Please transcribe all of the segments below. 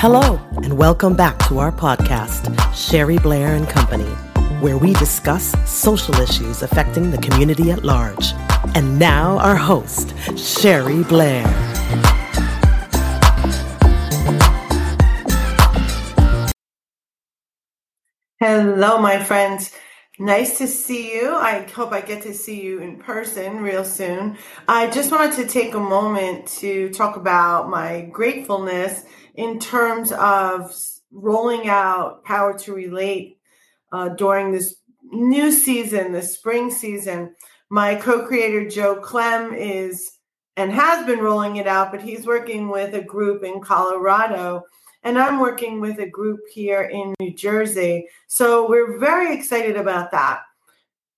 Hello, and welcome back to our podcast, Sherry Blair and Company, where we discuss social issues affecting the community at large. And now, our host, Sherry Blair. Hello, my friends. Nice to see you. I hope I get to see you in person real soon. I just wanted to take a moment to talk about my gratefulness in terms of rolling out Power to Relate uh, during this new season, the spring season. My co creator, Joe Clem, is and has been rolling it out, but he's working with a group in Colorado. And I'm working with a group here in New Jersey. So we're very excited about that.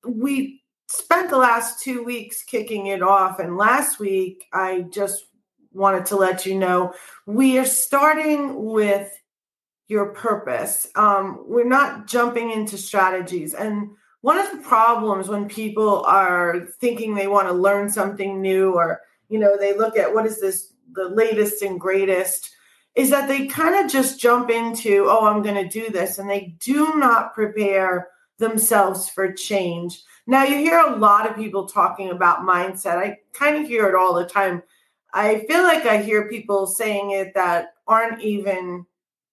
We spent the last two weeks kicking it off. And last week, I just wanted to let you know we are starting with your purpose. Um, we're not jumping into strategies. And one of the problems when people are thinking they want to learn something new or, you know, they look at what is this, the latest and greatest, is that they kind of just jump into, oh, I'm going to do this. And they do not prepare themselves for change. Now, you hear a lot of people talking about mindset. I kind of hear it all the time I feel like I hear people saying it that aren't even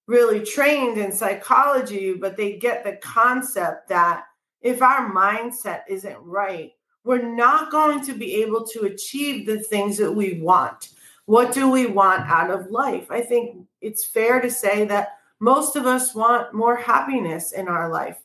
really trained in psychology, but they get the concept that if our mindset isn't right, we're not going to be able to achieve the things that we want. What do we want out of life? I think it's fair to say that most of us want more happiness in our life.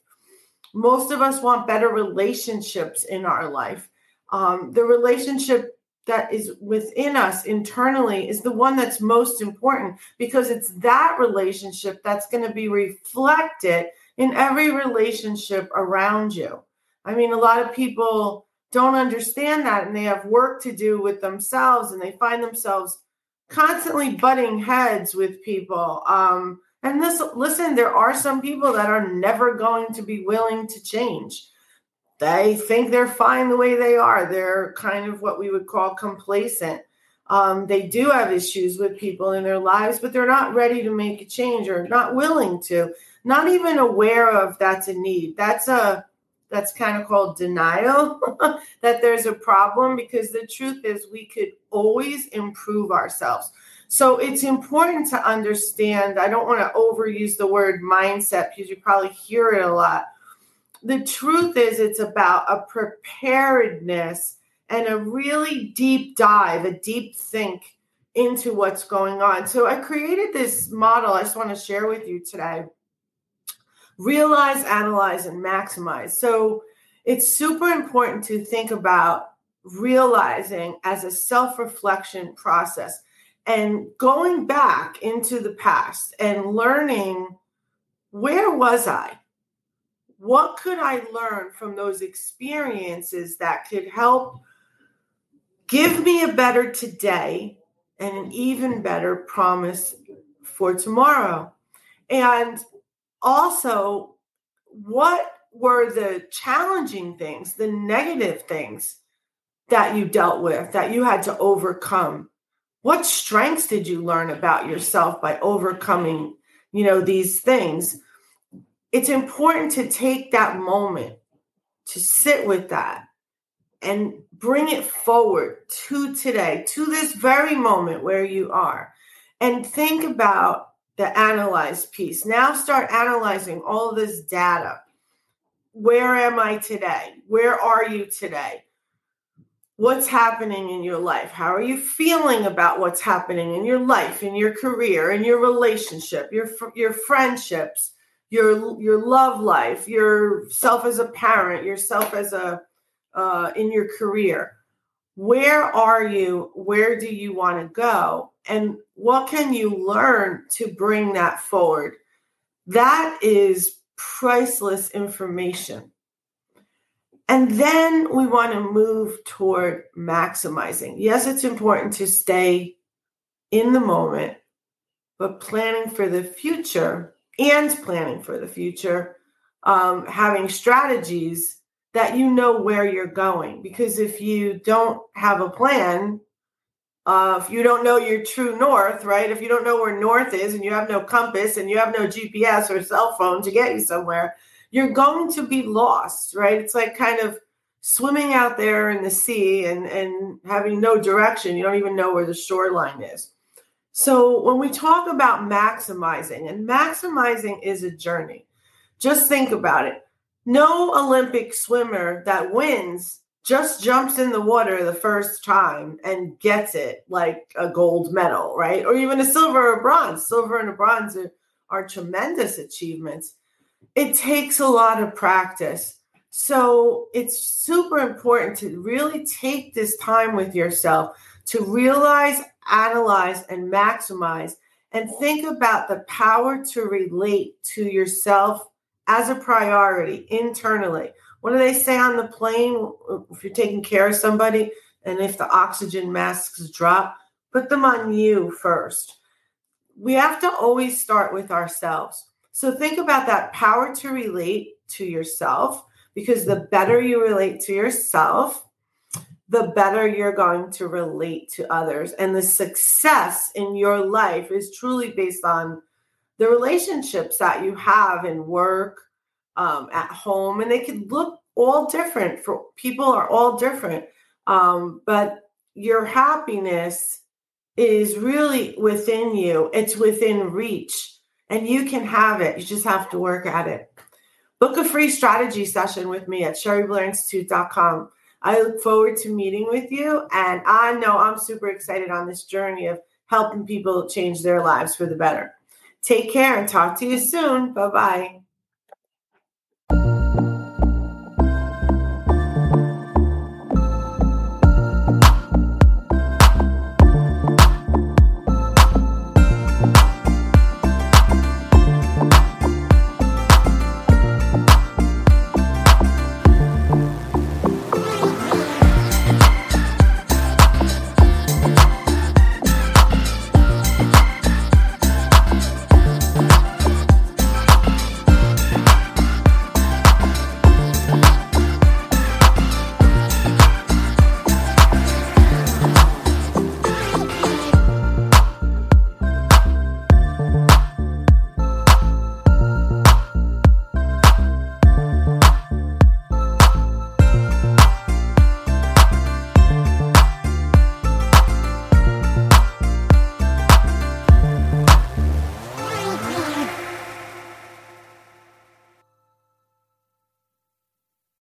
Most of us want better relationships in our life. Um, the relationship that is within us internally is the one that's most important because it's that relationship that's going to be reflected in every relationship around you. I mean, a lot of people don't understand that and they have work to do with themselves and they find themselves constantly butting heads with people. Um, and this, listen, there are some people that are never going to be willing to change they think they're fine the way they are. They're kind of what we would call complacent. Um, they do have issues with people in their lives, but they're not ready to make a change or not willing to, not even aware of that's a need. That's a that's kind of called denial that there's a problem because the truth is we could always improve ourselves. So it's important to understand. I don't want to overuse the word mindset because you probably hear it a lot the truth is it's about a preparedness and a really deep dive, a deep think into what's going on. So I created this model I just want to share with you today. Realize, analyze, and maximize. So it's super important to think about realizing as a self reflection process and going back into the past and learning where was I? what could I learn from those experiences that could help give me a better today and an even better promise for tomorrow? And also, what were the challenging things, the negative things that you dealt with, that you had to overcome? What strengths did you learn about yourself by overcoming, you know, these things? it's important to take that moment to sit with that and bring it forward to today, to this very moment where you are, and think about the analyze piece. Now start analyzing all this data. Where am I today? Where are you today? What's happening in your life? How are you feeling about what's happening in your life, in your career, in your relationship, your your friendships? your your love life, yourself as a parent, yourself as a uh, in your career. Where are you? Where do you want to go? And what can you learn to bring that forward? That is priceless information. And then we want to move toward maximizing. Yes, it's important to stay in the moment, but planning for the future and planning for the future, um, having strategies that you know where you're going. Because if you don't have a plan, Uh, if you don't know your true north, right? If you don't know where north is and you have no compass and you have no GPS or cell phone to get you somewhere, you're going to be lost, right? It's like kind of swimming out there in the sea and, and having no direction. You don't even know where the shoreline is. So when we talk about maximizing, and maximizing is a journey, just think about it. No Olympic swimmer that wins just jumps in the water the first time and gets it like a gold medal, right? Or even a silver or bronze. Silver and a bronze are, are tremendous achievements. It takes a lot of practice. So it's super important to really take this time with yourself to realize, analyze, and maximize, and think about the power to relate to yourself as a priority internally what do they say on the plane if you're taking care of somebody and if the oxygen masks drop? Put them on you first. We have to always start with ourselves. So think about that power to relate to yourself because the better you relate to yourself the better you're going to relate to others. And the success in your life is truly based on the relationships that you have in work um, at home, and they can look all different. For people are all different, um, but your happiness is really within you. It's within reach, and you can have it. You just have to work at it. Book a free strategy session with me at sherryblairinstitute.com. I look forward to meeting with you, and I know I'm super excited on this journey of helping people change their lives for the better. Take care and talk to you soon. Bye bye.